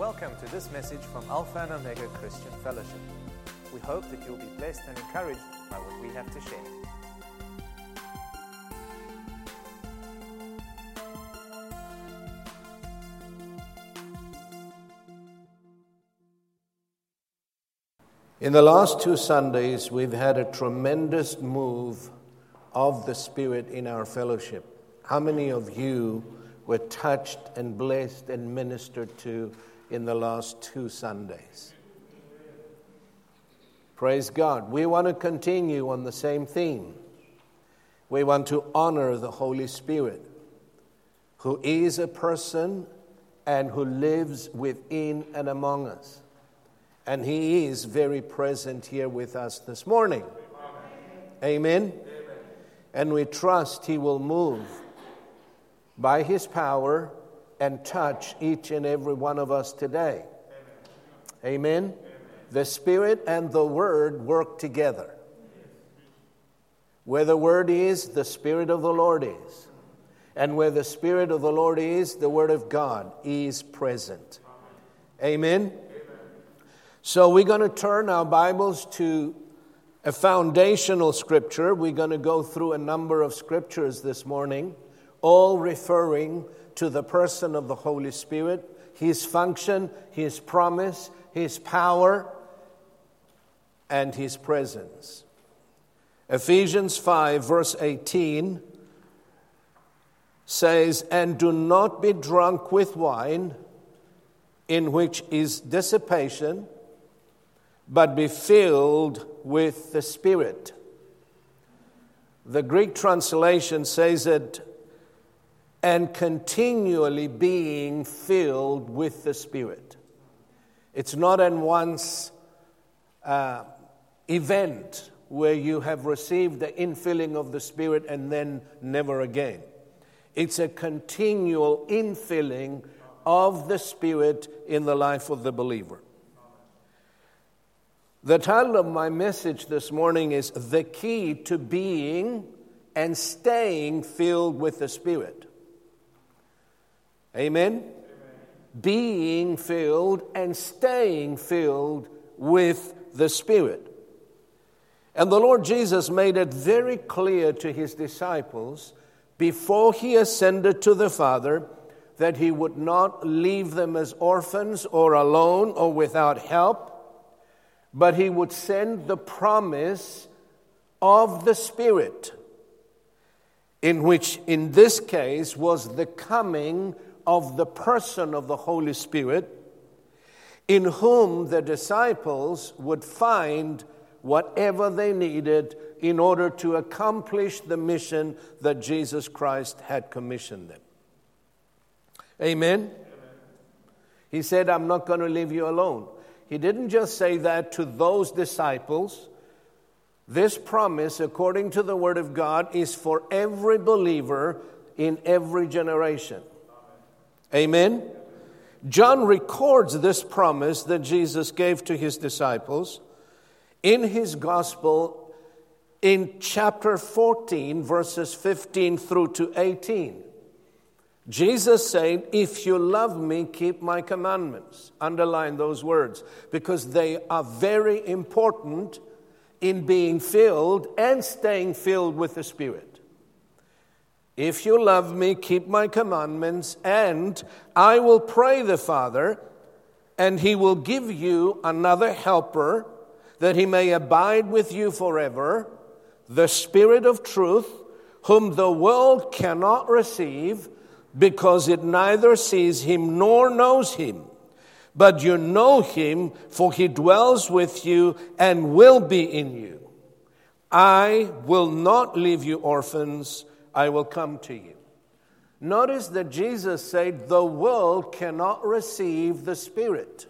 Welcome to this message from Alpha and Omega Christian Fellowship. We hope that you'll be blessed and encouraged by what we have to share. In the last two Sundays, we've had a tremendous move of the Spirit in our fellowship. How many of you were touched and blessed and ministered to in the last two Sundays? Praise God. We want to continue on the same theme. We want to honor the Holy Spirit, who is a person and who lives within and among us. And He is very present here with us this morning. Amen. Amen. And we trust He will move by His power and touch each and every one of us today. Amen. Amen. The Spirit and the Word work together. Where the Word is, the Spirit of the Lord is. And where the Spirit of the Lord is, the Word of God is present. Amen. So we're going to turn our Bibles to a foundational scripture. We're going to go through a number of scriptures this morning, all referring to the person of the Holy Spirit, his function, his promise, his power, and his presence. Ephesians 5, verse 18 says, And do not be drunk with wine, in which is dissipation but be filled with the Spirit. The Greek translation says it, and continually being filled with the Spirit. It's not an once uh, event where you have received the infilling of the Spirit and then never again. It's a continual infilling of the Spirit in the life of the believer. The title of my message this morning is The Key to Being and Staying Filled with the Spirit. Amen? Amen? Being filled and staying filled with the Spirit. And the Lord Jesus made it very clear to his disciples before he ascended to the Father that he would not leave them as orphans or alone or without help but he would send the promise of the Spirit, in which, in this case, was the coming of the person of the Holy Spirit, in whom the disciples would find whatever they needed in order to accomplish the mission that Jesus Christ had commissioned them. Amen? Amen. He said, I'm not going to leave you alone. He didn't just say that to those disciples. This promise, according to the Word of God, is for every believer in every generation. Amen? John records this promise that Jesus gave to his disciples in his gospel in chapter 14, verses 15 through to 18. Jesus said, If you love me, keep my commandments. Underline those words because they are very important in being filled and staying filled with the Spirit. If you love me, keep my commandments, and I will pray the Father, and he will give you another helper that he may abide with you forever, the Spirit of truth, whom the world cannot receive because it neither sees him nor knows him. But you know him, for he dwells with you and will be in you. I will not leave you orphans, I will come to you. Notice that Jesus said, The world cannot receive the Spirit.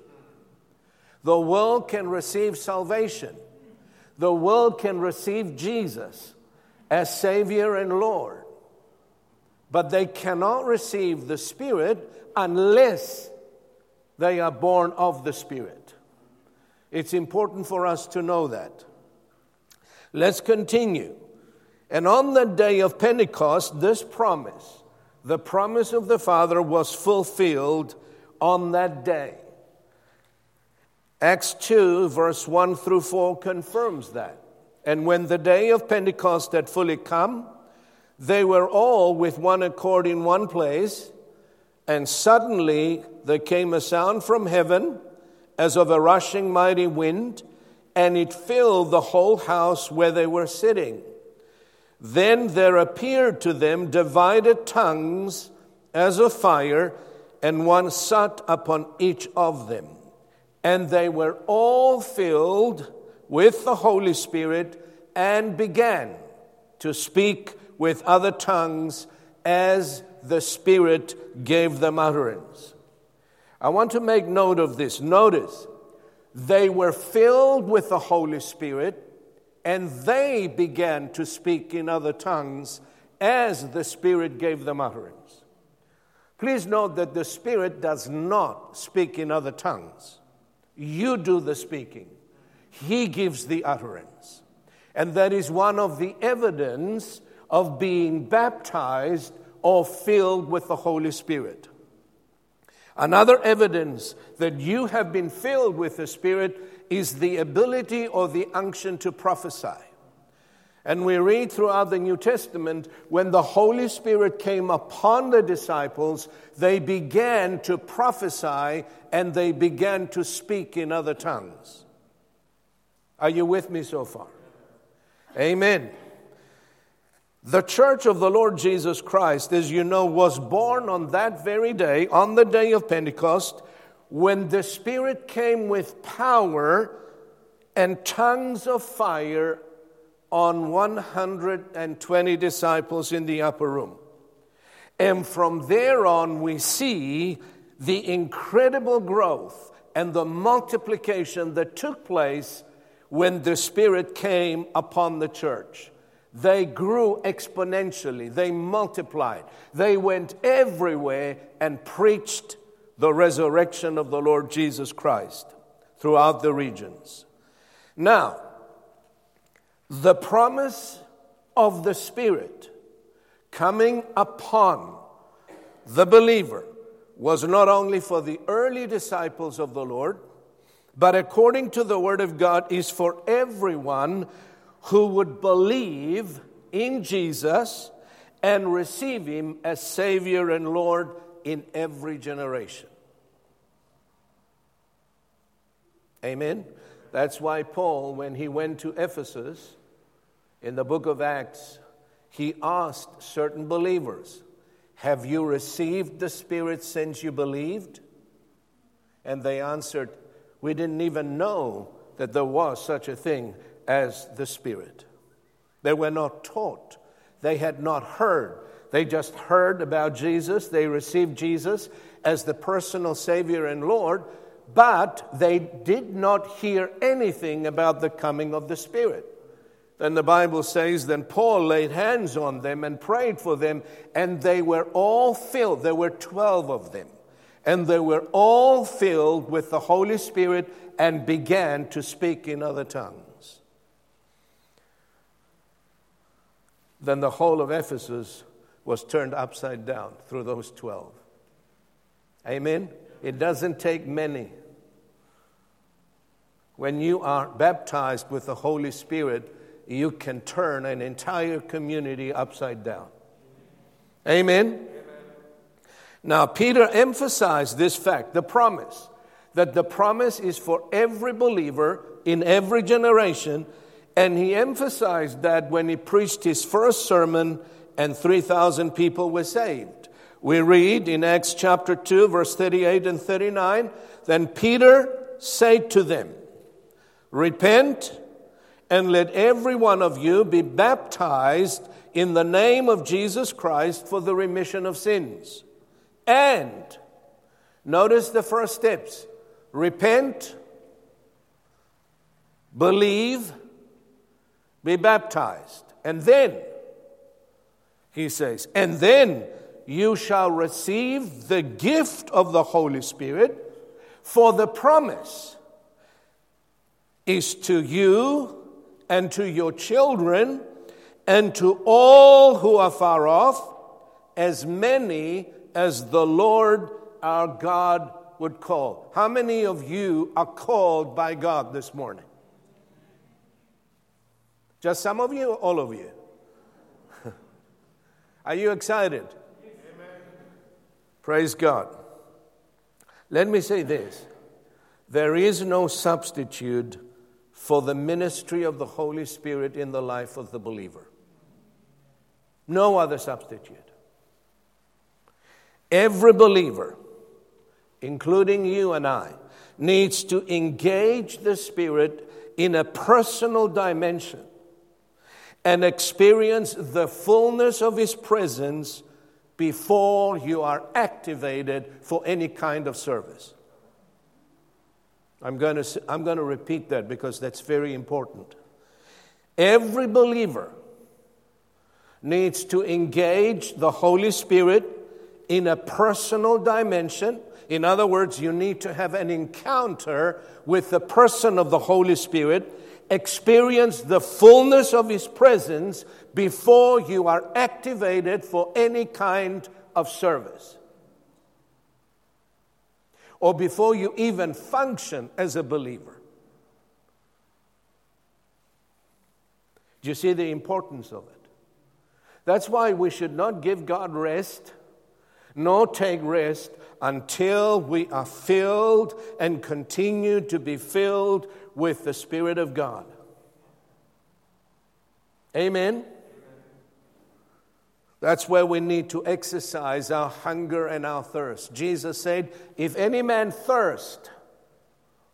The world can receive salvation. The world can receive Jesus as Savior and Lord but they cannot receive the Spirit unless they are born of the Spirit. It's important for us to know that. Let's continue. And on the day of Pentecost, this promise, the promise of the Father, was fulfilled on that day. Acts 2, verse 1 through 4 confirms that. And when the day of Pentecost had fully come, they were all with one accord in one place, and suddenly there came a sound from heaven as of a rushing mighty wind, and it filled the whole house where they were sitting. Then there appeared to them divided tongues as of fire, and one sat upon each of them. And they were all filled with the Holy Spirit and began to speak with other tongues as the Spirit gave them utterance. I want to make note of this. Notice, they were filled with the Holy Spirit and they began to speak in other tongues as the Spirit gave them utterance. Please note that the Spirit does not speak in other tongues. You do the speaking, He gives the utterance. And that is one of the evidence of being baptized or filled with the Holy Spirit. Another evidence that you have been filled with the Spirit is the ability or the unction to prophesy. And we read throughout the New Testament when the Holy Spirit came upon the disciples, they began to prophesy and they began to speak in other tongues. Are you with me so far? Amen. The church of the Lord Jesus Christ, as you know, was born on that very day, on the day of Pentecost, when the Spirit came with power and tongues of fire on 120 disciples in the upper room. And from there on, we see the incredible growth and the multiplication that took place when the Spirit came upon the church. They grew exponentially, they multiplied, they went everywhere and preached the resurrection of the Lord Jesus Christ throughout the regions. Now, the promise of the Spirit coming upon the believer was not only for the early disciples of the Lord, but according to the Word of God, is for everyone who would believe in Jesus and receive Him as Savior and Lord in every generation. Amen? That's why Paul, when he went to Ephesus in the book of Acts, he asked certain believers, Have you received the Spirit since you believed? And they answered, We didn't even know that there was such a thing as the Spirit. They were not taught, they had not heard. They just heard about Jesus, they received Jesus as the personal Savior and Lord, but they did not hear anything about the coming of the Spirit. Then the Bible says, then Paul laid hands on them and prayed for them, and they were all filled. There were 12 of them. And they were all filled with the Holy Spirit and began to speak in other tongues. Then the whole of Ephesus was turned upside down through those 12. Amen? It doesn't take many when you are baptized with the Holy Spirit, you can turn an entire community upside down. Amen? Amen? Now, Peter emphasized this fact, the promise, that the promise is for every believer in every generation. And he emphasized that when he preached his first sermon, and 3,000 people were saved. We read in Acts chapter 2, verse 38 and 39 Then Peter said to them, Repent and let every one of you be baptized in the name of Jesus Christ for the remission of sins. And notice the first steps repent, believe, be baptized. And then, he says, and then you shall receive the gift of the Holy Spirit for the promise is to you and to your children and to all who are far off, as many as the Lord our God would call. How many of you are called by God this morning? Just some of you, all of you? are you excited? Praise God. Let me say this there is no substitute for the ministry of the Holy Spirit in the life of the believer. No other substitute. Every believer, including you and I, needs to engage the Spirit in a personal dimension and experience the fullness of His presence before you are activated for any kind of service. I'm going to, I'm going to repeat that because that's very important. Every believer needs to engage the Holy Spirit in a personal dimension. In other words, you need to have an encounter with the person of the Holy Spirit, experience the fullness of His presence before you are activated for any kind of service or before you even function as a believer. Do you see the importance of it? That's why we should not give God rest, nor take rest until we are filled and continue to be filled with the Spirit of God. Amen. That's where we need to exercise our hunger and our thirst. Jesus said, If any man thirst,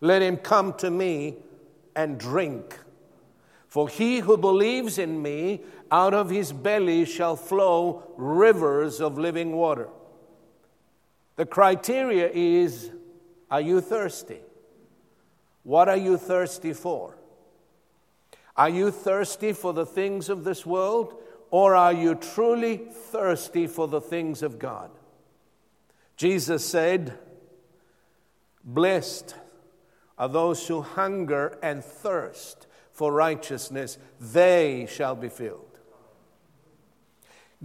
let him come to me and drink. For he who believes in me, out of his belly shall flow rivers of living water. The criteria is are you thirsty? What are you thirsty for? Are you thirsty for the things of this world? Or are you truly thirsty for the things of God? Jesus said, Blessed are those who hunger and thirst for righteousness, they shall be filled.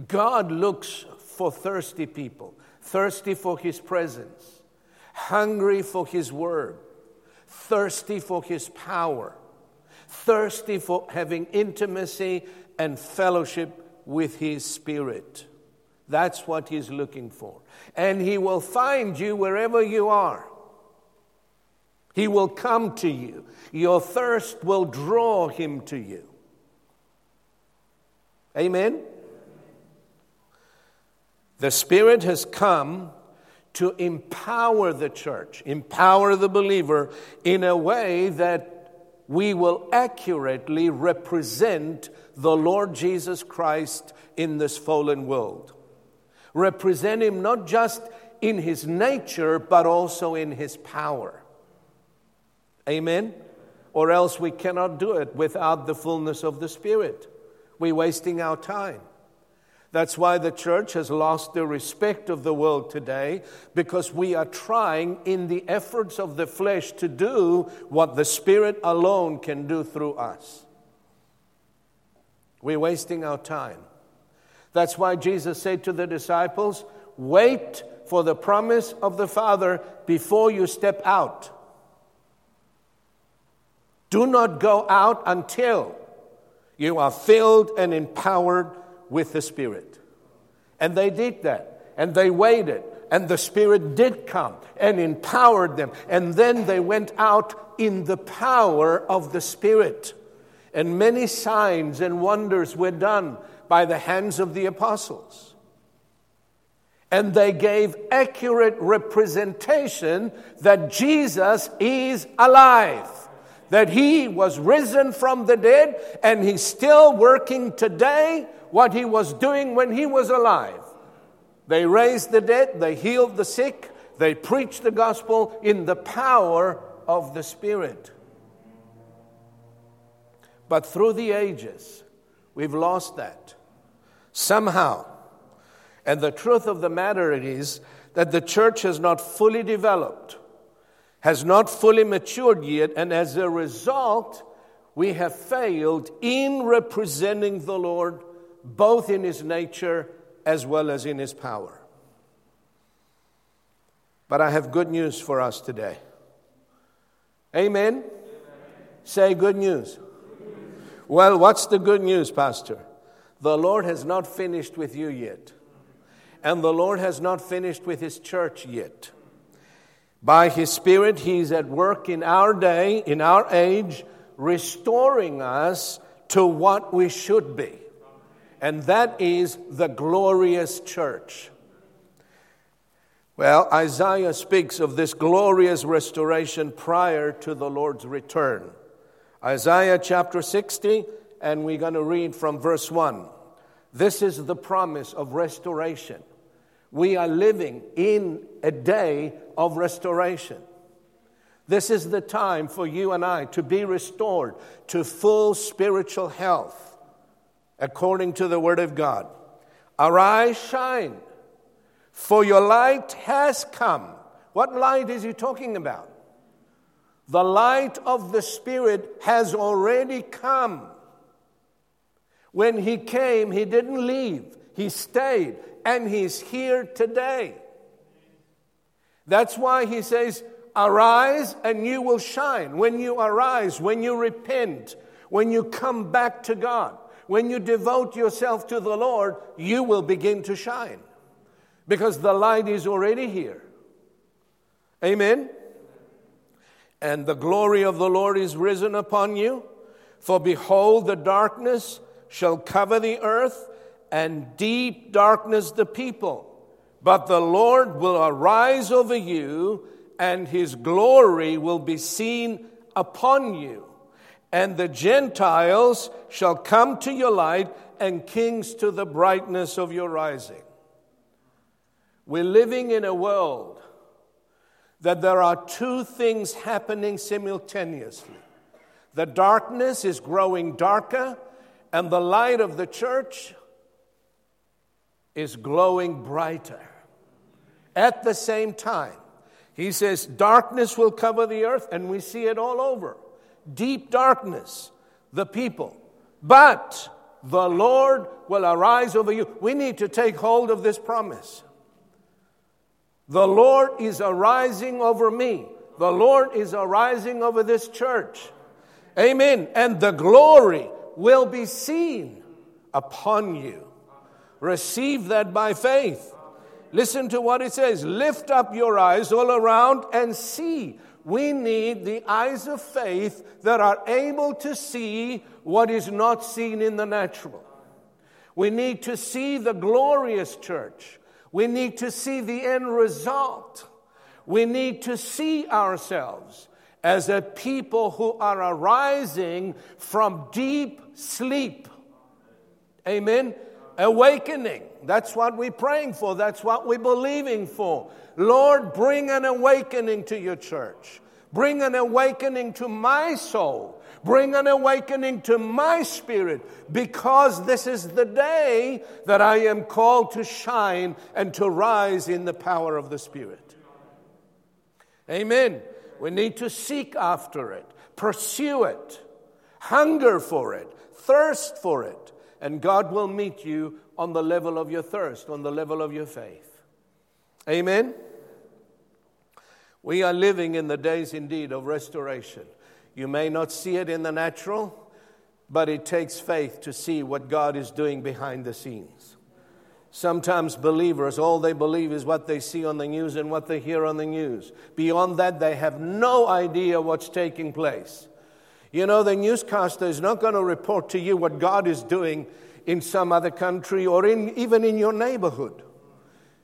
God looks for thirsty people, thirsty for His presence, hungry for His word, thirsty for His power, thirsty for having intimacy and fellowship with His Spirit. That's what He's looking for. And He will find you wherever you are. He will come to you. Your thirst will draw Him to you. Amen? The Spirit has come to empower the church, empower the believer in a way that we will accurately represent the Lord Jesus Christ in this fallen world. Represent Him not just in His nature, but also in His power. Amen? Or else we cannot do it without the fullness of the Spirit. We're wasting our time. That's why the church has lost the respect of the world today because we are trying in the efforts of the flesh to do what the Spirit alone can do through us. We're wasting our time. That's why Jesus said to the disciples, Wait for the promise of the Father before you step out. Do not go out until you are filled and empowered with the Spirit. And they did that. And they waited. And the Spirit did come and empowered them. And then they went out in the power of the Spirit. And many signs and wonders were done by the hands of the apostles. And they gave accurate representation that Jesus is alive that he was risen from the dead and he's still working today what he was doing when he was alive. They raised the dead, they healed the sick, they preached the gospel in the power of the Spirit. But through the ages, we've lost that. Somehow. And the truth of the matter is that the church has not fully developed has not fully matured yet, and as a result, we have failed in representing the Lord both in His nature as well as in His power. But I have good news for us today. Amen? Amen. Say good news. Well, what's the good news, Pastor? The Lord has not finished with you yet. And the Lord has not finished with His church yet. By His Spirit, He's at work in our day, in our age, restoring us to what we should be. And that is the glorious church. Well, Isaiah speaks of this glorious restoration prior to the Lord's return. Isaiah chapter 60, and we're going to read from verse 1. This is the promise of restoration. We are living in a day of restoration. This is the time for you and I to be restored to full spiritual health according to the Word of God. Arise, shine for your light has come. What light is he talking about? The light of the Spirit has already come. When he came, he didn't leave, he stayed, and he's here today. That's why he says, Arise and you will shine. When you arise, when you repent, when you come back to God, when you devote yourself to the Lord, you will begin to shine because the light is already here. Amen. And the glory of the Lord is risen upon you. For behold, the darkness shall cover the earth, and deep darkness the people. But the Lord will arise over you, and his glory will be seen upon you. And the Gentiles shall come to your light, and kings to the brightness of your rising. We're living in a world that there are two things happening simultaneously. The darkness is growing darker, and the light of the church is glowing brighter. At the same time, he says, Darkness will cover the earth, and we see it all over. Deep darkness, the people. But the Lord will arise over you. We need to take hold of this promise. The Lord is arising over me. The Lord is arising over this church. Amen. And the glory will be seen upon you. Receive that by faith. Listen to what it says Lift up your eyes all around and see. We need the eyes of faith that are able to see what is not seen in the natural. We need to see the glorious church. We need to see the end result. We need to see ourselves as a people who are arising from deep sleep. Amen. Awakening. That's what we're praying for. That's what we're believing for. Lord, bring an awakening to your church. Bring an awakening to my soul. Bring an awakening to my spirit because this is the day that I am called to shine and to rise in the power of the Spirit. Amen. We need to seek after it, pursue it, hunger for it, thirst for it, and God will meet you on the level of your thirst, on the level of your faith. Amen. We are living in the days indeed of restoration. You may not see it in the natural, but it takes faith to see what God is doing behind the scenes. Sometimes believers, all they believe is what they see on the news and what they hear on the news. Beyond that, they have no idea what's taking place. You know, the newscaster is not going to report to you what God is doing in some other country or in, even in your neighborhood.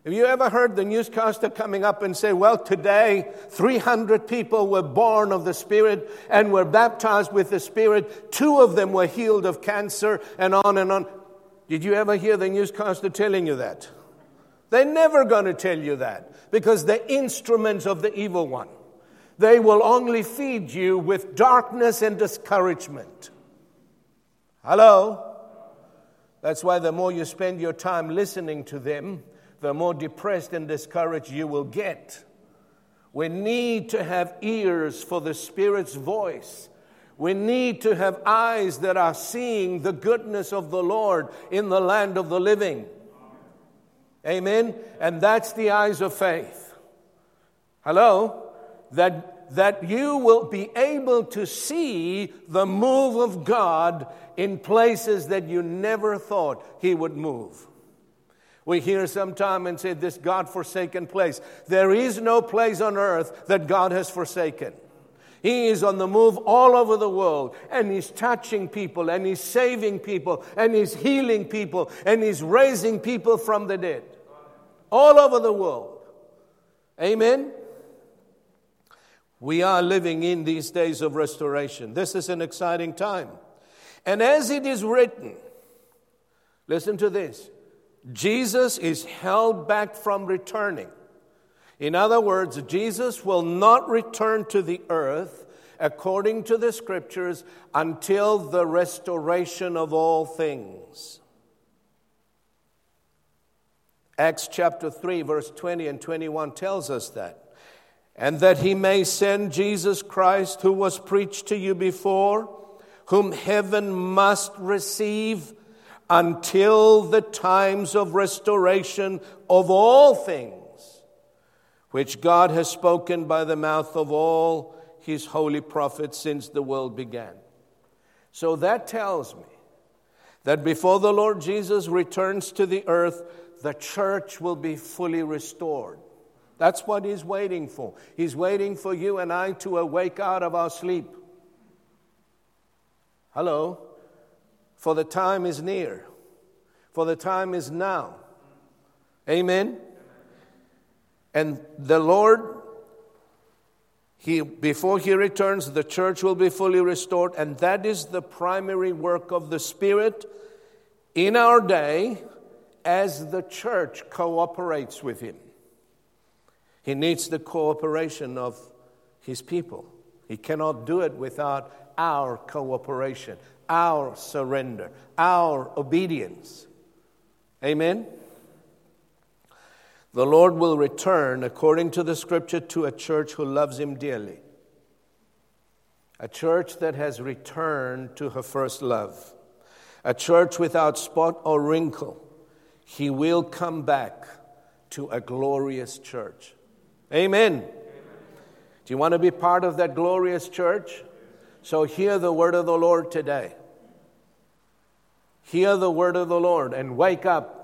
Have you ever heard the newscaster coming up and say, Well, today 300 people were born of the Spirit and were baptized with the Spirit. Two of them were healed of cancer, and on and on. Did you ever hear the newscaster telling you that? They're never going to tell you that because they're instruments of the evil one. They will only feed you with darkness and discouragement. Hello? That's why the more you spend your time listening to them, the more depressed and discouraged you will get. We need to have ears for the Spirit's voice. We need to have eyes that are seeing the goodness of the Lord in the land of the living. Amen? And that's the eyes of faith. Hello? That, that you will be able to see the move of God in places that you never thought He would move. We hear sometime and say, This God forsaken place. There is no place on earth that God has forsaken. He is on the move all over the world and he's touching people and he's saving people and he's healing people and he's raising people from the dead all over the world. Amen. We are living in these days of restoration. This is an exciting time. And as it is written, listen to this Jesus is held back from returning. In other words, Jesus will not return to the earth according to the scriptures until the restoration of all things. Acts chapter 3, verse 20 and 21 tells us that. And that he may send Jesus Christ, who was preached to you before, whom heaven must receive until the times of restoration of all things, which God has spoken by the mouth of all his holy prophets since the world began. So that tells me that before the Lord Jesus returns to the earth, the church will be fully restored. That's what he's waiting for. He's waiting for you and I to awake out of our sleep. Hello? For the time is near, for the time is now. Amen? And the Lord, he, before He returns, the church will be fully restored, and that is the primary work of the Spirit in our day as the church cooperates with Him. He needs the cooperation of His people. He cannot do it without our cooperation, our surrender, our obedience. Amen? The Lord will return, according to the scripture, to a church who loves Him dearly. A church that has returned to her first love. A church without spot or wrinkle. He will come back to a glorious church. Amen. Do you want to be part of that glorious church? So hear the word of the Lord today. Hear the word of the Lord and wake up.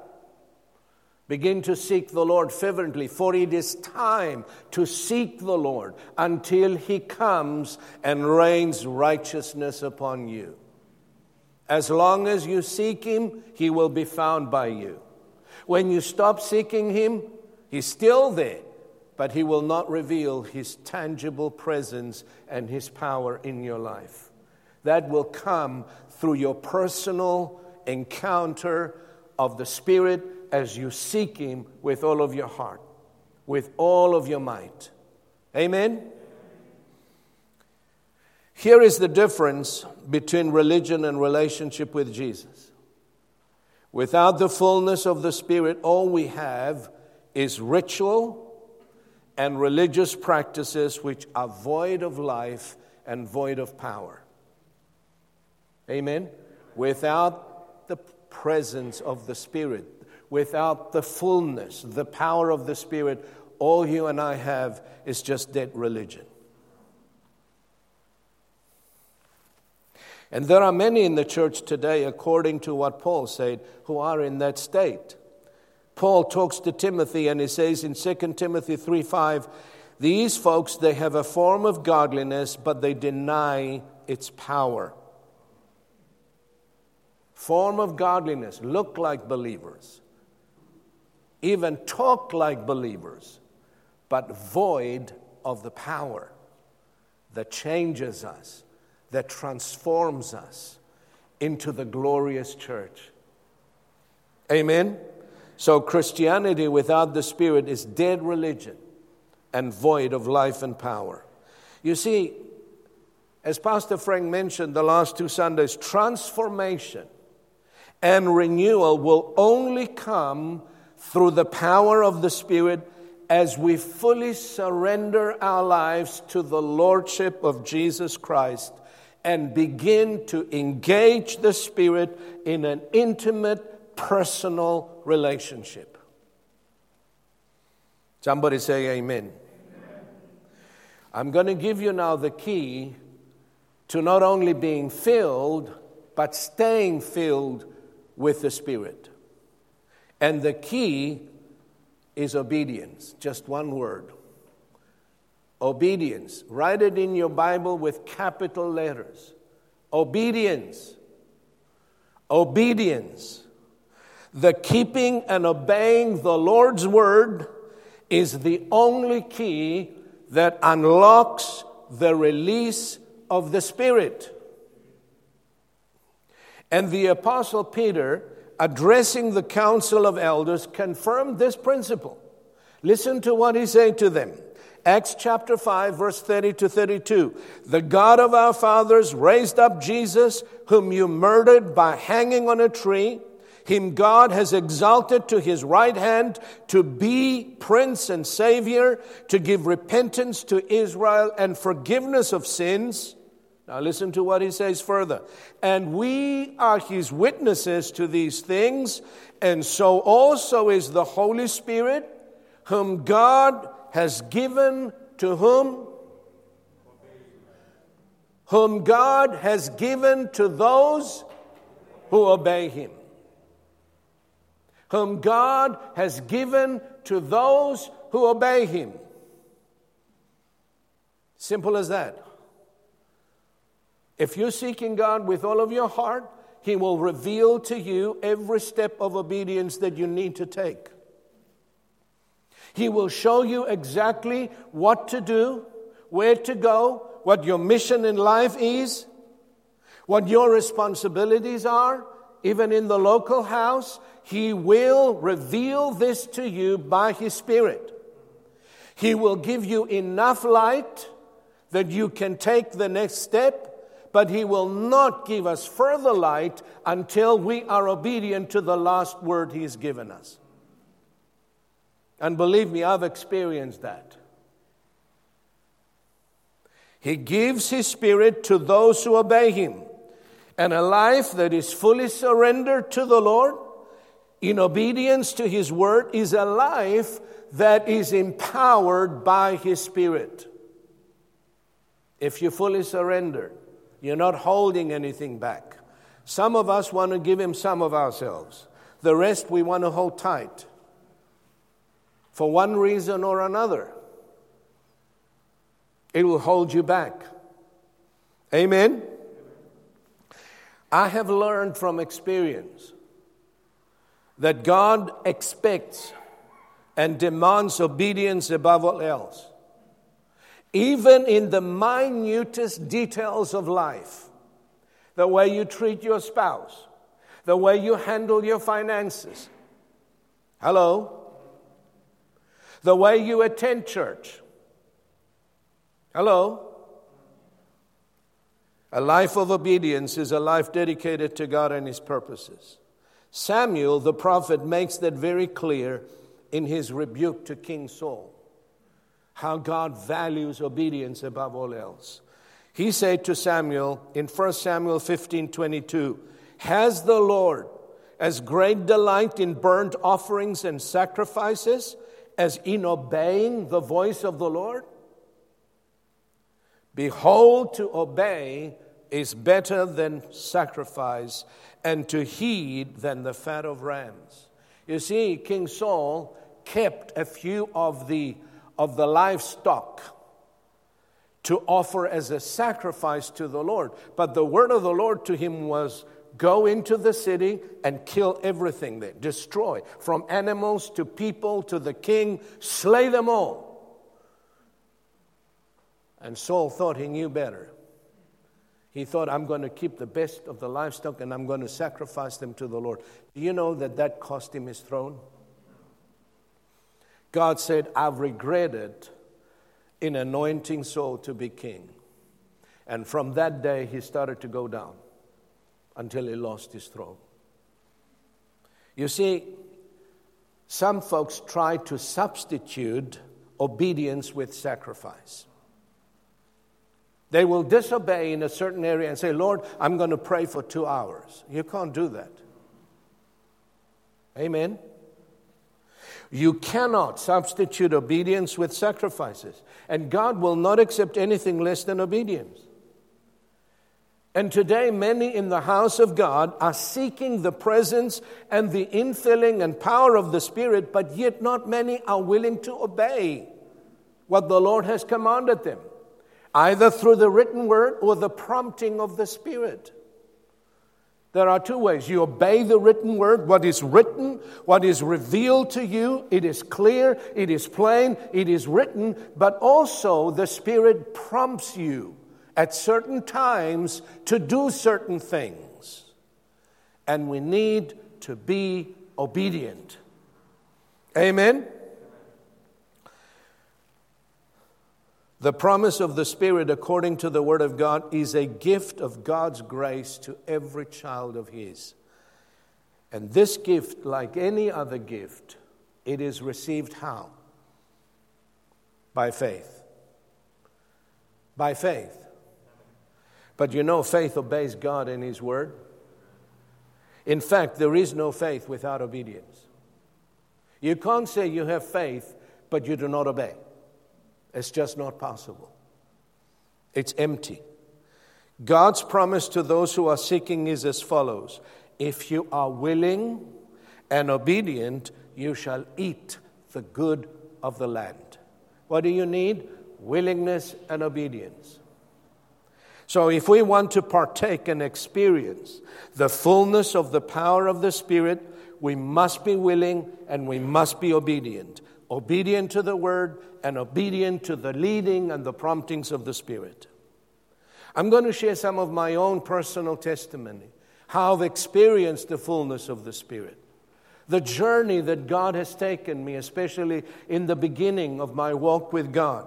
Begin to seek the Lord fervently, for it is time to seek the Lord until he comes and rains righteousness upon you. As long as you seek him, he will be found by you. When you stop seeking him, he's still there but He will not reveal His tangible presence and His power in your life. That will come through your personal encounter of the Spirit as you seek Him with all of your heart, with all of your might. Amen? Here is the difference between religion and relationship with Jesus. Without the fullness of the Spirit, all we have is ritual and religious practices which are void of life and void of power. Amen? Without the presence of the Spirit, without the fullness, the power of the Spirit, all you and I have is just dead religion. And there are many in the church today, according to what Paul said, who are in that state. Paul talks to Timothy and he says in 2 Timothy 3 5, these folks, they have a form of godliness, but they deny its power. Form of godliness, look like believers, even talk like believers, but void of the power that changes us, that transforms us into the glorious church. Amen. So, Christianity without the Spirit is dead religion and void of life and power. You see, as Pastor Frank mentioned the last two Sundays, transformation and renewal will only come through the power of the Spirit as we fully surrender our lives to the Lordship of Jesus Christ and begin to engage the Spirit in an intimate personal relationship. Somebody say amen. amen. I'm going to give you now the key to not only being filled, but staying filled with the Spirit. And the key is obedience. Just one word obedience. Write it in your Bible with capital letters. Obedience. Obedience. The keeping and obeying the Lord's word is the only key that unlocks the release of the Spirit. And the Apostle Peter, addressing the council of elders, confirmed this principle. Listen to what he said to them. Acts chapter 5, verse 30 to 32. The God of our fathers raised up Jesus, whom you murdered by hanging on a tree. Him God has exalted to his right hand to be prince and savior, to give repentance to Israel and forgiveness of sins. Now listen to what he says further. And we are his witnesses to these things, and so also is the Holy Spirit, whom God has given to whom? Whom God has given to those who obey him. Whom God has given to those who obey him. Simple as that. If you're seeking God with all of your heart, He will reveal to you every step of obedience that you need to take. He will show you exactly what to do, where to go, what your mission in life is, what your responsibilities are, even in the local house. He will reveal this to you by His Spirit. He will give you enough light that you can take the next step but He will not give us further light until we are obedient to the last word He's given us. And believe me, I've experienced that. He gives His Spirit to those who obey Him. And a life that is fully surrendered to the Lord in obedience to His word is a life that is empowered by His Spirit. If you fully surrender, you're not holding anything back. Some of us want to give Him some of ourselves, the rest we want to hold tight for one reason or another. It will hold you back. Amen? I have learned from experience that God expects and demands obedience above all else even in the minutest details of life the way you treat your spouse, the way you handle your finances. Hello? The way you attend church. Hello? A life of obedience is a life dedicated to God and His purposes. Samuel, the prophet, makes that very clear in his rebuke to King Saul how God values obedience above all else. He said to Samuel in 1 Samuel 15 22, Has the Lord as great delight in burnt offerings and sacrifices as in obeying the voice of the Lord? Behold, to obey is better than sacrifice, and to heed than the fat of rams. You see, King Saul kept a few of the of the livestock to offer as a sacrifice to the Lord. But the word of the Lord to him was go into the city and kill everything there, destroy, from animals to people to the king, slay them all. And Saul thought he knew better. He thought, I'm going to keep the best of the livestock and I'm going to sacrifice them to the Lord. Do you know that that cost him his throne? God said, I've regretted in anointing Saul to be king. And from that day, he started to go down until he lost his throne. You see, some folks try to substitute obedience with sacrifice. They will disobey in a certain area and say, Lord, I'm going to pray for two hours. You can't do that. Amen. You cannot substitute obedience with sacrifices, and God will not accept anything less than obedience. And today, many in the house of God are seeking the presence and the infilling and power of the Spirit, but yet not many are willing to obey what the Lord has commanded them, either through the written word or the prompting of the Spirit. There are two ways. You obey the written word, what is written, what is revealed to you. It is clear, it is plain, it is written, but also the Spirit prompts you at certain times to do certain things. And we need to be obedient. Amen? The promise of the Spirit, according to the Word of God, is a gift of God's grace to every child of His. And this gift, like any other gift, it is received how? By faith. By faith. But you know, faith obeys God and His Word. In fact, there is no faith without obedience. You can't say you have faith, but you do not obey. It's just not possible. It's empty. God's promise to those who are seeking is as follows If you are willing and obedient, you shall eat the good of the land. What do you need? Willingness and obedience. So, if we want to partake and experience the fullness of the power of the Spirit, we must be willing and we must be obedient obedient to the word and obedient to the leading and the promptings of the Spirit. I'm going to share some of my own personal testimony, how I've experienced the fullness of the Spirit, the journey that God has taken me, especially in the beginning of my walk with God.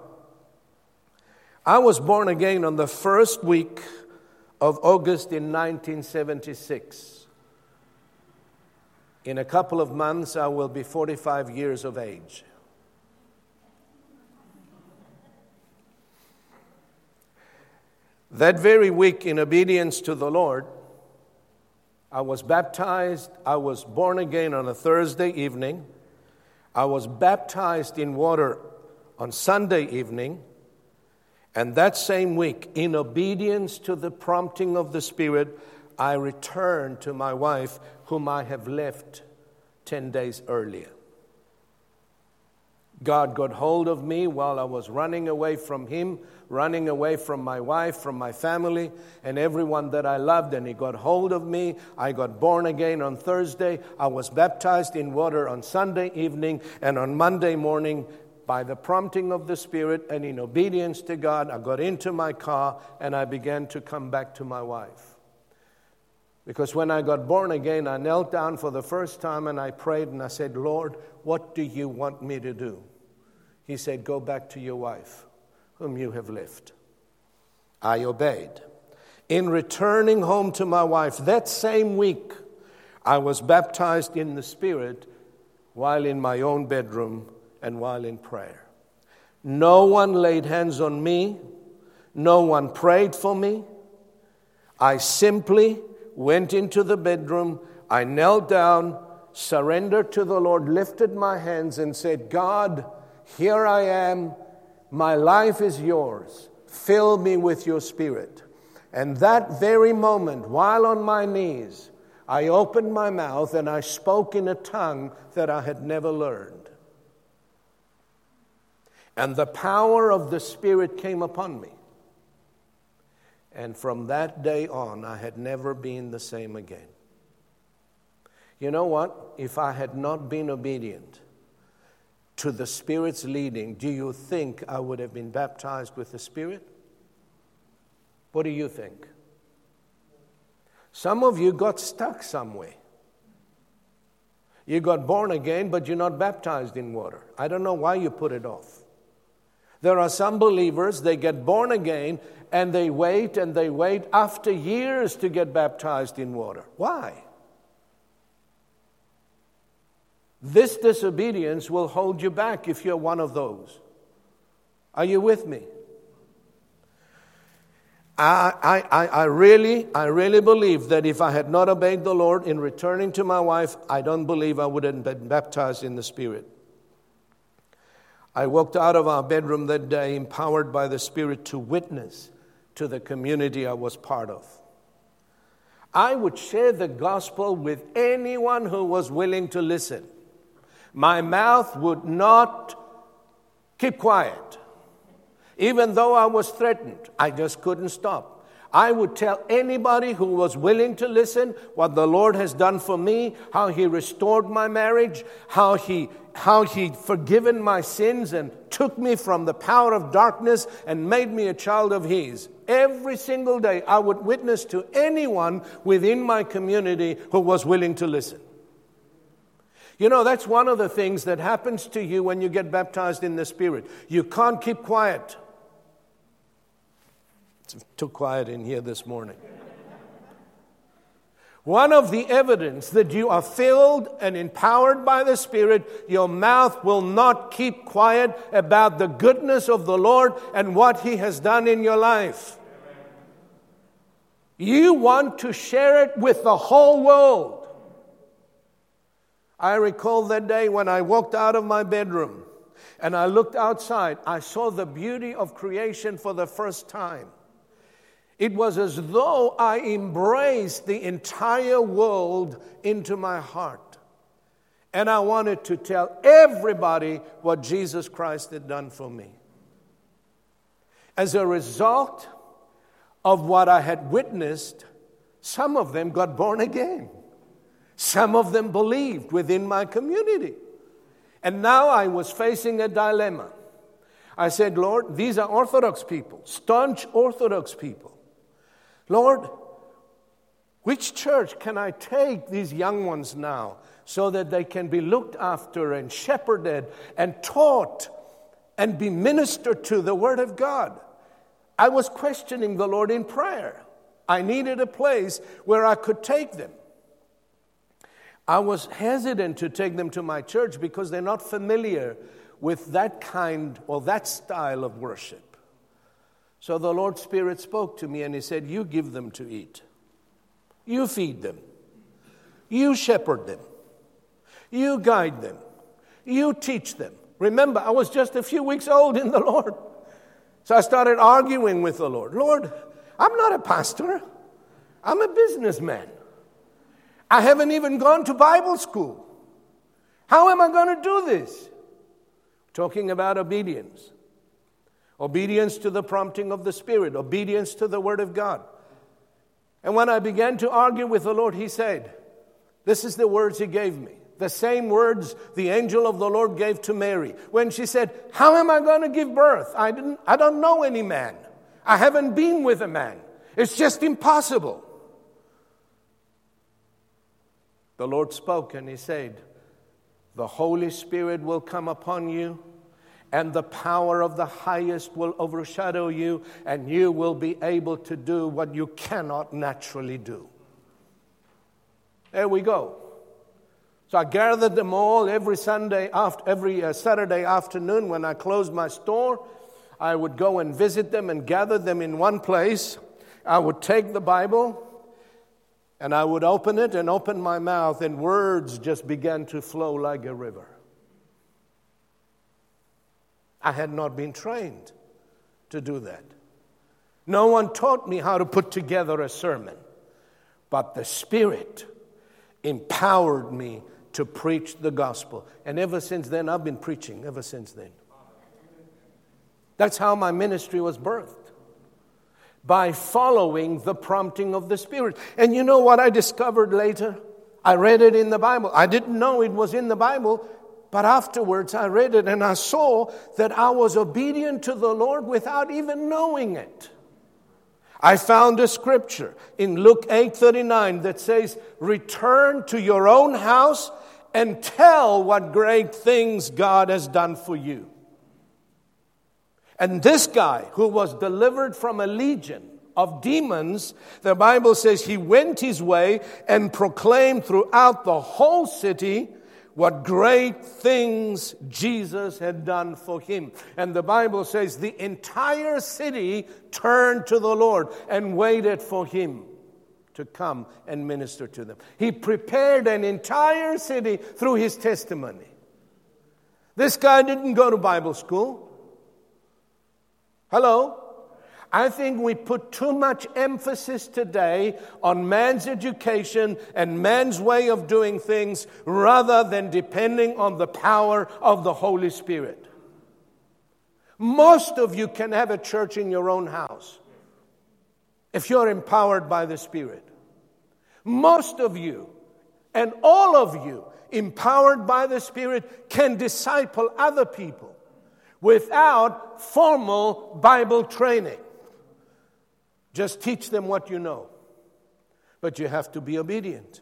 I was born again on the first week of August in 1976. In a couple of months, I will be 45 years of age. That very week, in obedience to the Lord, I was baptized. I was born again on a Thursday evening. I was baptized in water on Sunday evening. And that same week, in obedience to the prompting of the Spirit, I returned to my wife, whom I have left 10 days earlier. God got hold of me while I was running away from Him, running away from my wife, from my family, and everyone that I loved. And He got hold of me. I got born again on Thursday. I was baptized in water on Sunday evening. And on Monday morning, by the prompting of the Spirit and in obedience to God, I got into my car and I began to come back to my wife. Because when I got born again, I knelt down for the first time and I prayed and I said, Lord, what do you want me to do? He said, Go back to your wife, whom you have left. I obeyed. In returning home to my wife that same week, I was baptized in the Spirit while in my own bedroom and while in prayer. No one laid hands on me, no one prayed for me. I simply went into the bedroom, I knelt down, surrendered to the Lord, lifted my hands, and said, God, here I am. My life is yours. Fill me with your spirit. And that very moment, while on my knees, I opened my mouth and I spoke in a tongue that I had never learned. And the power of the Spirit came upon me. And from that day on, I had never been the same again. You know what? If I had not been obedient to the Spirit's leading, do you think I would have been baptized with the Spirit? What do you think? Some of you got stuck somewhere. You got born again, but you're not baptized in water. I don't know why you put it off. There are some believers, they get born again and they wait and they wait after years to get baptized in water. Why? This disobedience will hold you back if you're one of those. Are you with me? I, I, I, really, I really believe that if I had not obeyed the Lord in returning to my wife, I don't believe I would have been baptized in the Spirit. I walked out of our bedroom that day empowered by the Spirit to witness to the community I was part of. I would share the gospel with anyone who was willing to listen. My mouth would not keep quiet. Even though I was threatened, I just couldn't stop. I would tell anybody who was willing to listen what the Lord has done for me, how He restored my marriage, how He how He forgiven my sins and took me from the power of darkness and made me a child of His. Every single day, I would witness to anyone within my community who was willing to listen. You know, that's one of the things that happens to you when you get baptized in the Spirit. You can't keep quiet. It's too quiet in here this morning. One of the evidence that you are filled and empowered by the Spirit, your mouth will not keep quiet about the goodness of the Lord and what He has done in your life. You want to share it with the whole world. I recall that day when I walked out of my bedroom and I looked outside, I saw the beauty of creation for the first time. It was as though I embraced the entire world into my heart. And I wanted to tell everybody what Jesus Christ had done for me. As a result of what I had witnessed, some of them got born again. Some of them believed within my community. And now I was facing a dilemma. I said, Lord, these are Orthodox people, staunch Orthodox people. Lord, which church can I take these young ones now so that they can be looked after and shepherded and taught and be ministered to the Word of God? I was questioning the Lord in prayer. I needed a place where I could take them. I was hesitant to take them to my church because they're not familiar with that kind or that style of worship. So the Lord Spirit spoke to me and He said, You give them to eat. You feed them. You shepherd them. You guide them. You teach them. Remember, I was just a few weeks old in the Lord. So I started arguing with the Lord. Lord, I'm not a pastor, I'm a businessman. I haven't even gone to Bible school. How am I going to do this? Talking about obedience obedience to the prompting of the Spirit, obedience to the Word of God. And when I began to argue with the Lord, He said, This is the words He gave me. The same words the angel of the Lord gave to Mary when she said, How am I going to give birth? I, didn't, I don't know any man. I haven't been with a man. It's just impossible. The Lord spoke and He said, The Holy Spirit will come upon you and the power of the highest will overshadow you, and you will be able to do what you cannot naturally do. There we go. So I gathered them all every Sunday, after, every uh, Saturday afternoon when I closed my store. I would go and visit them and gather them in one place. I would take the Bible and I would open it and open my mouth, and words just began to flow like a river. I had not been trained to do that. No one taught me how to put together a sermon, but the Spirit empowered me to preach the gospel. And ever since then, I've been preaching, ever since then. That's how my ministry was birthed by following the prompting of the Spirit. And you know what I discovered later? I read it in the Bible. I didn't know it was in the Bible but afterwards, I read it and I saw that I was obedient to the Lord without even knowing it. I found a scripture in Luke 8:39 that says, "Return to your own house and tell what great things God has done for you." And this guy who was delivered from a legion of demons, the Bible says he went his way and proclaimed throughout the whole city what great things Jesus had done for him. And the Bible says the entire city turned to the Lord and waited for him to come and minister to them. He prepared an entire city through his testimony. This guy didn't go to Bible school. Hello? I think we put too much emphasis today on man's education and man's way of doing things rather than depending on the power of the Holy Spirit. Most of you can have a church in your own house if you're empowered by the Spirit. Most of you and all of you, empowered by the Spirit, can disciple other people without formal Bible training. Just teach them what you know. But you have to be obedient.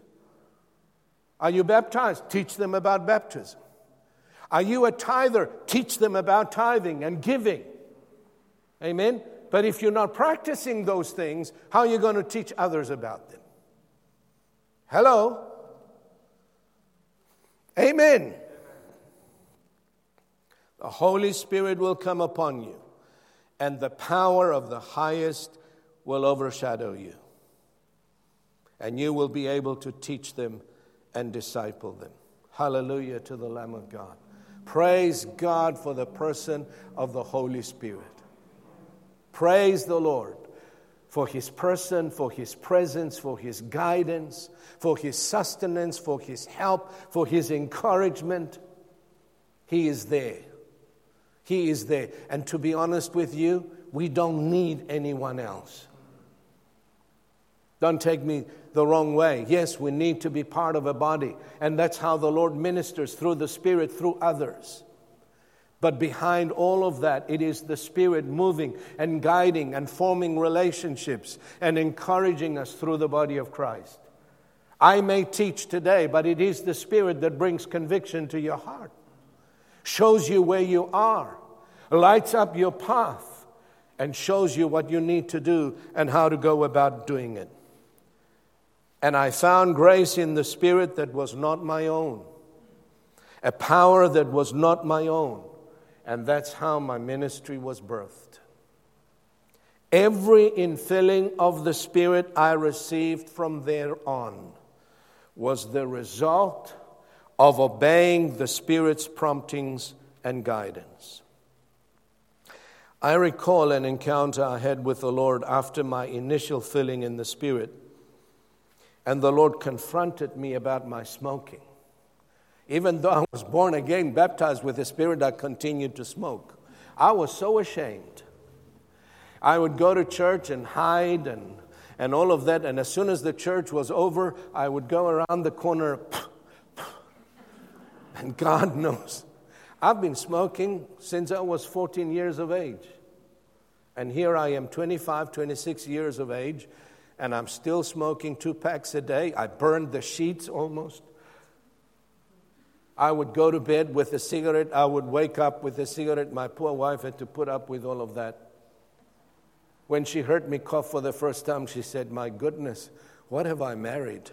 Are you baptized? Teach them about baptism. Are you a tither? Teach them about tithing and giving. Amen? But if you're not practicing those things, how are you going to teach others about them? Hello? Amen. The Holy Spirit will come upon you, and the power of the highest will overshadow you. And you will be able to teach them and disciple them. Hallelujah to the Lamb of God. Praise God for the person of the Holy Spirit. Praise the Lord for his person, for his presence, for his guidance, for his sustenance, for his help, for his encouragement. He is there. He is there. And to be honest with you, we don't need anyone else. Don't take me the wrong way. Yes, we need to be part of a body, and that's how the Lord ministers through the Spirit, through others. But behind all of that, it is the Spirit moving and guiding and forming relationships and encouraging us through the body of Christ. I may teach today, but it is the Spirit that brings conviction to your heart, shows you where you are, lights up your path, and shows you what you need to do and how to go about doing it. And I found grace in the Spirit that was not my own, a power that was not my own. And that's how my ministry was birthed. Every infilling of the Spirit I received from there on was the result of obeying the Spirit's promptings and guidance. I recall an encounter I had with the Lord after my initial filling in the Spirit and the Lord confronted me about my smoking. Even though I was born again, baptized with the Spirit, I continued to smoke. I was so ashamed. I would go to church and hide and, and all of that. And as soon as the church was over, I would go around the corner. And God knows, I've been smoking since I was 14 years of age. And here I am, 25, 26 years of age, and I'm still smoking two packs a day. I burned the sheets almost. I would go to bed with a cigarette. I would wake up with a cigarette. My poor wife had to put up with all of that. When she heard me cough for the first time, she said, My goodness, what have I married?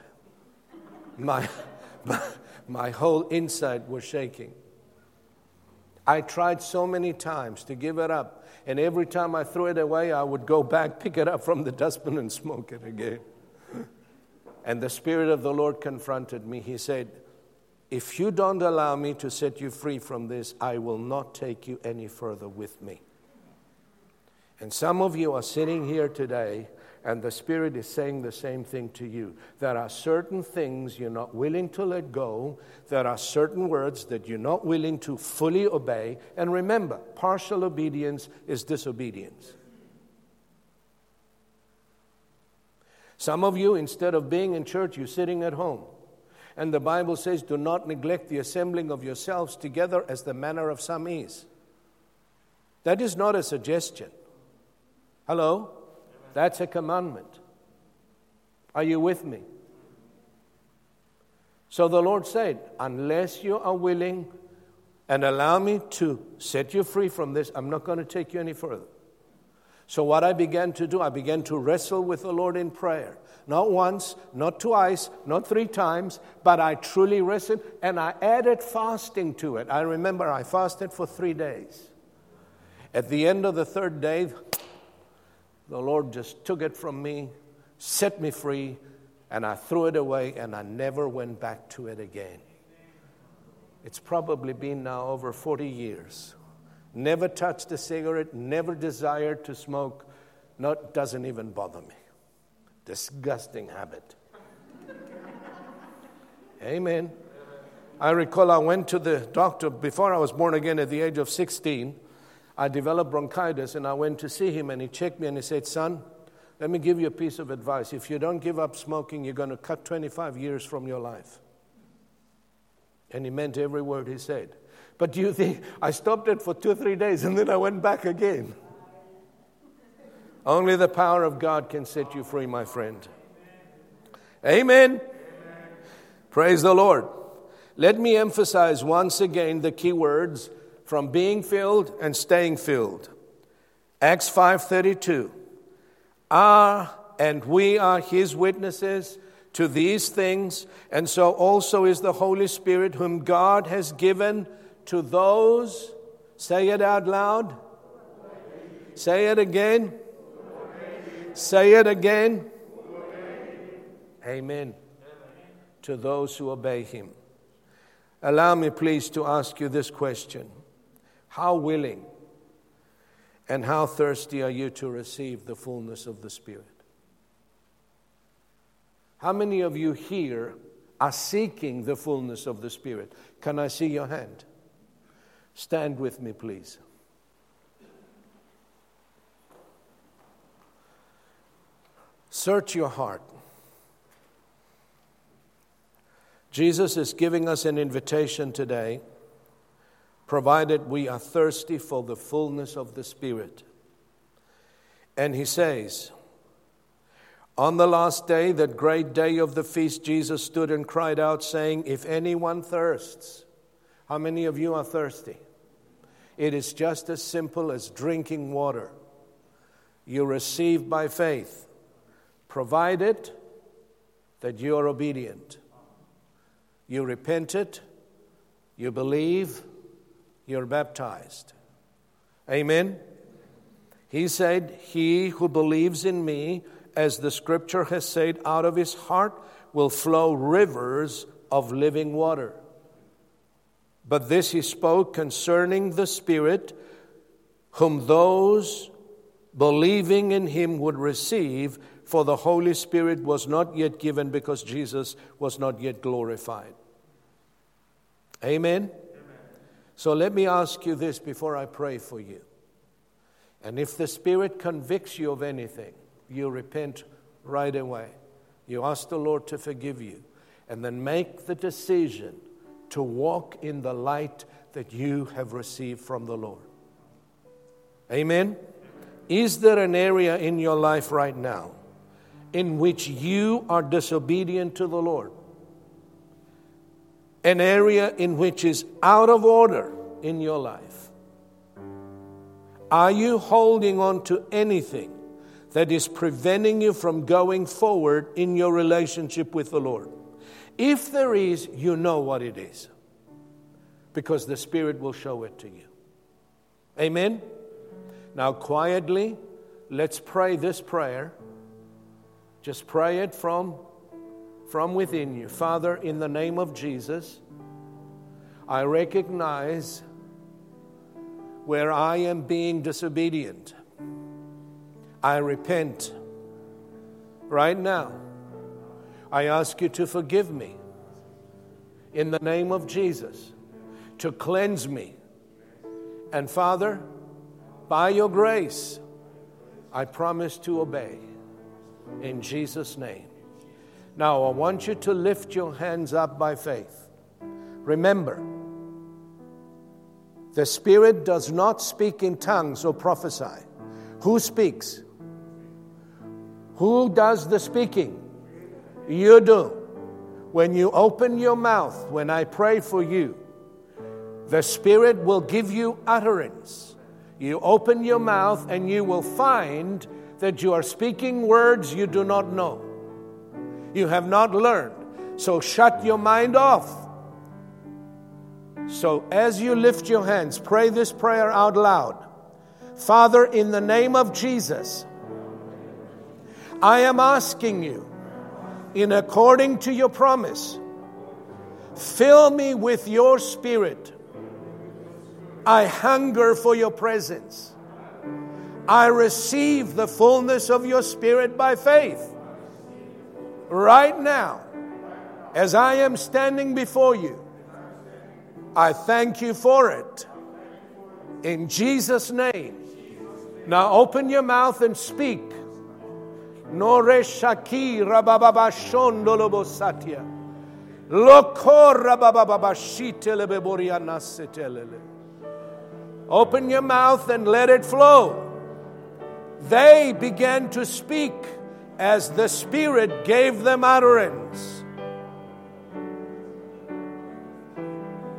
My, my, whole inside was shaking. I tried so many times to give it up. And every time I threw it away, I would go back, pick it up from the dustbin, and smoke it again. And the Spirit of the Lord confronted me. He said, If you don't allow me to set you free from this, I will not take you any further with me. And some of you are sitting here today and the Spirit is saying the same thing to you. There are certain things you're not willing to let go. There are certain words that you're not willing to fully obey. And remember, partial obedience is disobedience. Some of you, instead of being in church, you're sitting at home. And the Bible says, Do not neglect the assembling of yourselves together as the manner of some is. That is not a suggestion. Hello? That's a commandment. Are you with me? So the Lord said, Unless you are willing and allow me to set you free from this, I'm not going to take you any further. So, what I began to do, I began to wrestle with the Lord in prayer. Not once, not twice, not three times, but I truly wrestled and I added fasting to it. I remember I fasted for three days. At the end of the third day, the Lord just took it from me, set me free, and I threw it away and I never went back to it again. It's probably been now over 40 years. Never touched a cigarette, never desired to smoke, not, doesn't even bother me. Disgusting habit. Amen. I recall I went to the doctor before I was born again at the age of 16. I developed bronchitis and I went to see him and he checked me and he said, Son, let me give you a piece of advice. If you don't give up smoking, you're going to cut 25 years from your life. And he meant every word he said. But do you think I stopped it for two or three days and then I went back again? Only the power of God can set you free, my friend. Amen. Amen. Praise the Lord. Let me emphasize once again the key words from being filled and staying filled. Acts 5:32. Are ah, and we are his witnesses to these things, and so also is the Holy Spirit whom God has given to those say it out loud. Say it again. Say it again. Amen. To those who obey him. Allow me, please, to ask you this question How willing and how thirsty are you to receive the fullness of the Spirit? How many of you here are seeking the fullness of the Spirit? Can I see your hand? Stand with me, please. Search your heart. Jesus is giving us an invitation today, provided we are thirsty for the fullness of the Spirit. And he says, On the last day, that great day of the feast, Jesus stood and cried out, saying, If anyone thirsts, how many of you are thirsty? It is just as simple as drinking water. You receive by faith, provided that you are obedient. You repent it, you believe, you're baptized. Amen. He said, He who believes in me, as the scripture has said, out of his heart will flow rivers of living water. But this he spoke concerning the Spirit, whom those believing in him would receive, for the Holy Spirit was not yet given because Jesus was not yet glorified. Amen? So let me ask you this before I pray for you. And if the Spirit convicts you of anything, you repent right away. You ask the Lord to forgive you, and then make the decision to walk in the light that you have received from the Lord. Amen? Is there an area in your life right now in which you are disobedient to the Lord? An area in which is out of order in your life? Are you holding on to anything that is preventing you from going forward in your relationship with the Lord? If there is, you know what it is because the Spirit will show it to you. Amen? Now, quietly, let's pray this prayer. Just pray it from, from within you. Father, in the name of Jesus, I recognize where I am being disobedient. I repent right now. I ask you to forgive me in the name of Jesus, to cleanse me. And Father, by your grace, I promise to obey. In Jesus' name. Now, I want you to lift your hands up by faith. Remember, the Spirit does not speak in tongues or prophesy. Who speaks? Who does the speaking? You do. When you open your mouth, when I pray for you, the Spirit will give you utterance. You open your mouth and you will find that you are speaking words you do not know. You have not learned. So shut your mind off. So as you lift your hands, pray this prayer out loud. Father, in the name of Jesus, I am asking you in according to your promise, Fill me with your spirit. I hunger for your presence. I receive the fullness of your spirit by faith. Right now, as I am standing before you, I thank you for it. In Jesus' name. Now open your mouth and speak. Open your mouth and let it flow. They began to speak as the Spirit gave them utterance.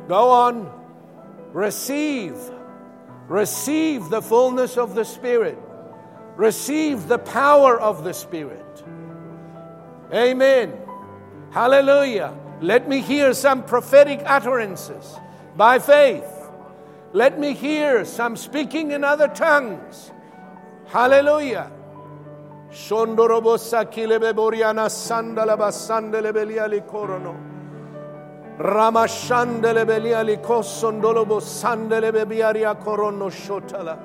Go on, receive, receive the fullness of the Spirit, receive the power of the Spirit. Amen. Hallelujah. Let me hear some prophetic utterances by faith. Let me hear some speaking in other tongues. Hallelujah. Shondorobosa kilebe boriana sandala basandele beliali korono. Ramashandele beliali kosondolobo sandele bebiaria korono shotala.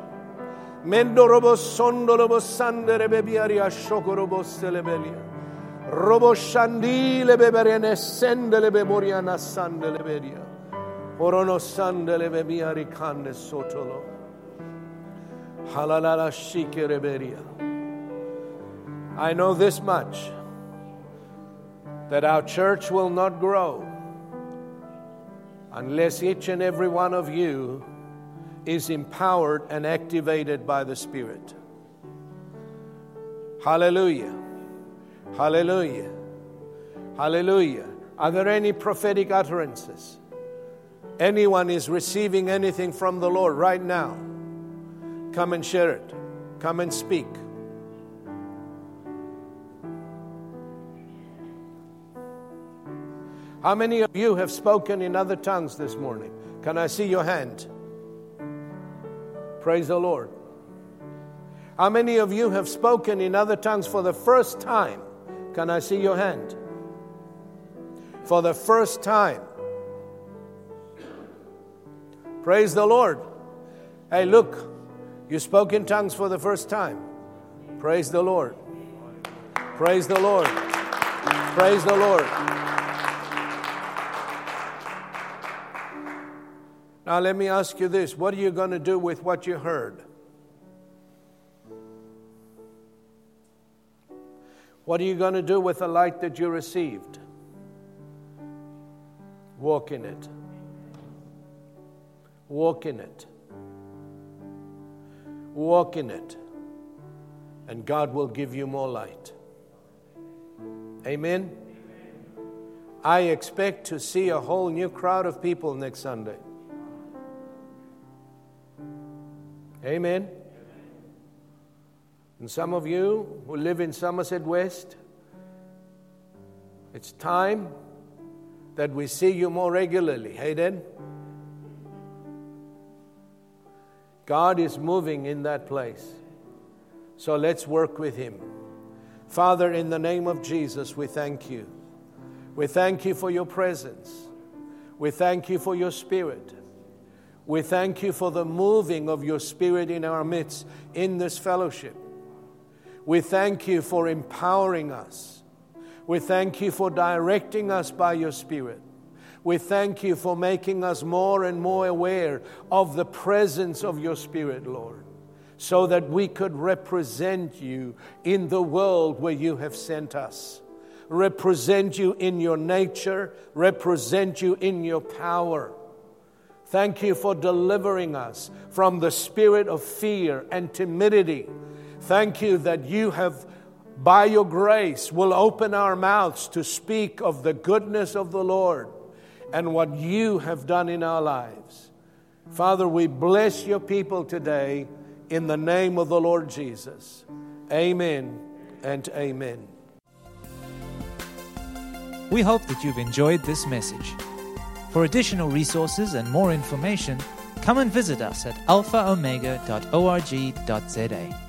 Mendorobo sondolobo sandere bebiaria shokorobo selebelia. Robo shandile beberene sendele beboriana sandele beria. Orono sandele bebiari kande sotolo. Halalala shikereberia. I know this much that our church will not grow unless each and every one of you is empowered and activated by the Spirit. Hallelujah. Hallelujah. Hallelujah. Are there any prophetic utterances? Anyone is receiving anything from the Lord right now? Come and share it. Come and speak. How many of you have spoken in other tongues this morning? Can I see your hand? Praise the Lord. How many of you have spoken in other tongues for the first time? Can I see your hand? For the first time. Praise the Lord. Hey, look, you spoke in tongues for the first time. Praise the Lord. Praise the Lord. Praise the Lord. Now, let me ask you this what are you going to do with what you heard? What are you going to do with the light that you received? Walk in it. Walk in it. Walk in it. And God will give you more light. Amen. I expect to see a whole new crowd of people next Sunday. Amen. And some of you who live in Somerset West, it's time that we see you more regularly. Hayden? God is moving in that place. So let's work with Him. Father, in the name of Jesus, we thank you. We thank you for your presence. We thank you for your spirit. We thank you for the moving of your spirit in our midst in this fellowship. We thank you for empowering us. We thank you for directing us by your spirit. We thank you for making us more and more aware of the presence of your spirit, Lord, so that we could represent you in the world where you have sent us. Represent you in your nature, represent you in your power Thank you for delivering us from the spirit of fear and timidity. Thank you that you have, by your grace, will open our mouths to speak of the goodness of the Lord and what you have done in our lives. Father, we bless your people today in the name of the Lord Jesus. Amen and amen. We hope that you've enjoyed this message. For additional resources and more information, come and visit us at alphaomega.org.za.